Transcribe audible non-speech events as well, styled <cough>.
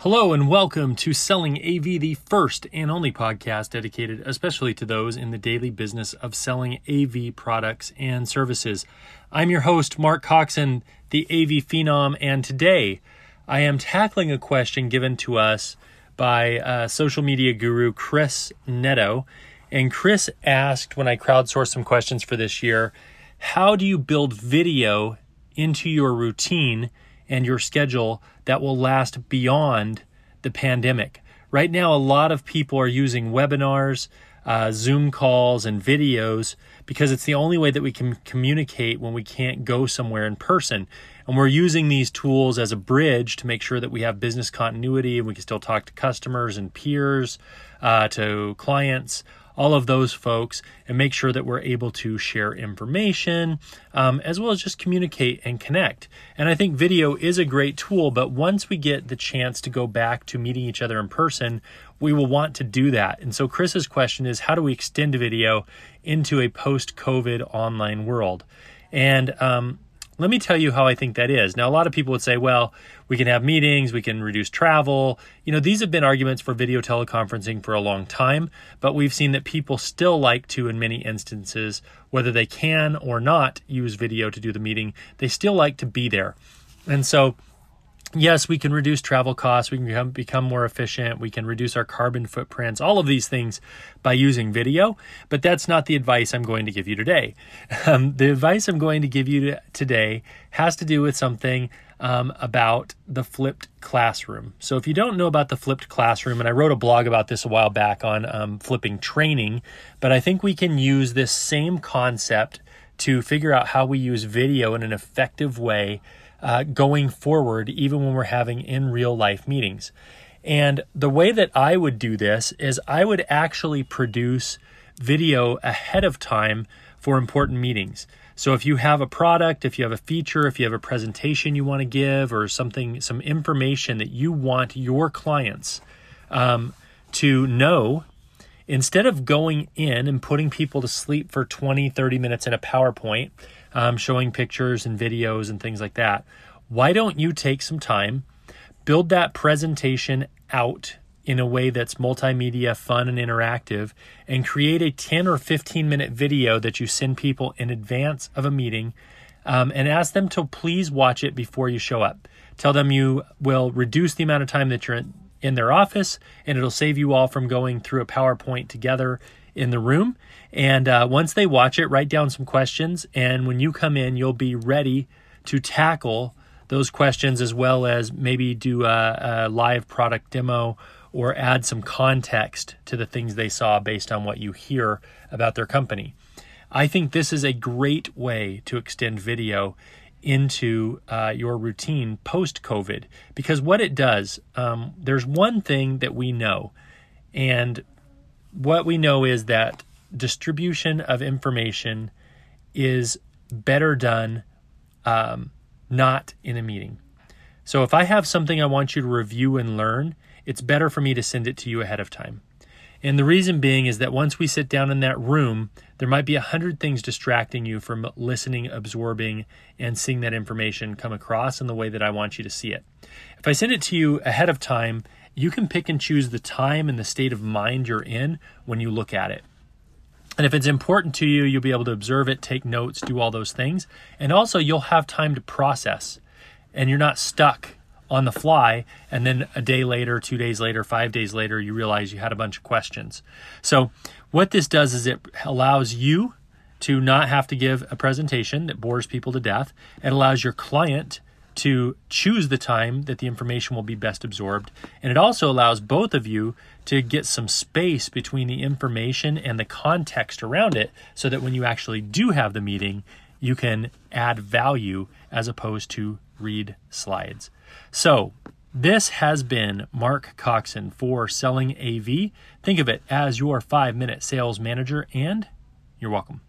Hello and welcome to Selling AV, the first and only podcast dedicated especially to those in the daily business of selling AV products and services. I'm your host, Mark Coxon, the AV Phenom, and today I am tackling a question given to us by uh, social media guru Chris Neto. And Chris asked when I crowdsourced some questions for this year, how do you build video into your routine and your schedule that will last beyond the pandemic. Right now, a lot of people are using webinars, uh, Zoom calls, and videos because it's the only way that we can communicate when we can't go somewhere in person. And we're using these tools as a bridge to make sure that we have business continuity and we can still talk to customers and peers, uh, to clients, all of those folks and make sure that we're able to share information um, as well as just communicate and connect. And I think video is a great tool, but once we get the chance to go back to meeting each other in person, we will want to do that. And so Chris's question is how do we extend video into a post COVID online world? And um, let me tell you how I think that is. Now, a lot of people would say, well, we can have meetings, we can reduce travel. You know, these have been arguments for video teleconferencing for a long time, but we've seen that people still like to, in many instances, whether they can or not use video to do the meeting, they still like to be there. And so, yes, we can reduce travel costs, we can become, become more efficient, we can reduce our carbon footprints, all of these things by using video, but that's not the advice I'm going to give you today. <laughs> Um, the advice I'm going to give you today has to do with something um, about the flipped classroom. So, if you don't know about the flipped classroom, and I wrote a blog about this a while back on um, flipping training, but I think we can use this same concept to figure out how we use video in an effective way uh, going forward, even when we're having in real life meetings. And the way that I would do this is I would actually produce video ahead of time for important meetings. So if you have a product, if you have a feature, if you have a presentation you want to give, or something, some information that you want your clients um, to know, instead of going in and putting people to sleep for 20, 30 minutes in a PowerPoint, um, showing pictures and videos and things like that. Why don't you take some time, build that presentation out in a way that's multimedia, fun, and interactive, and create a 10 or 15 minute video that you send people in advance of a meeting um, and ask them to please watch it before you show up. Tell them you will reduce the amount of time that you're in, in their office and it'll save you all from going through a PowerPoint together in the room. And uh, once they watch it, write down some questions. And when you come in, you'll be ready to tackle those questions as well as maybe do a, a live product demo or add some context to the things they saw based on what you hear about their company. I think this is a great way to extend video into uh, your routine post COVID because what it does, um, there's one thing that we know, and what we know is that distribution of information is better done um, not in a meeting. So if I have something I want you to review and learn, it's better for me to send it to you ahead of time. And the reason being is that once we sit down in that room, there might be a hundred things distracting you from listening, absorbing, and seeing that information come across in the way that I want you to see it. If I send it to you ahead of time, you can pick and choose the time and the state of mind you're in when you look at it. And if it's important to you, you'll be able to observe it, take notes, do all those things. And also, you'll have time to process and you're not stuck on the fly. And then a day later, two days later, five days later, you realize you had a bunch of questions. So, what this does is it allows you to not have to give a presentation that bores people to death. It allows your client to choose the time that the information will be best absorbed. And it also allows both of you to get some space between the information and the context around it so that when you actually do have the meeting, you can add value as opposed to read slides. So, this has been Mark Coxon for Selling AV. Think of it as your five minute sales manager, and you're welcome.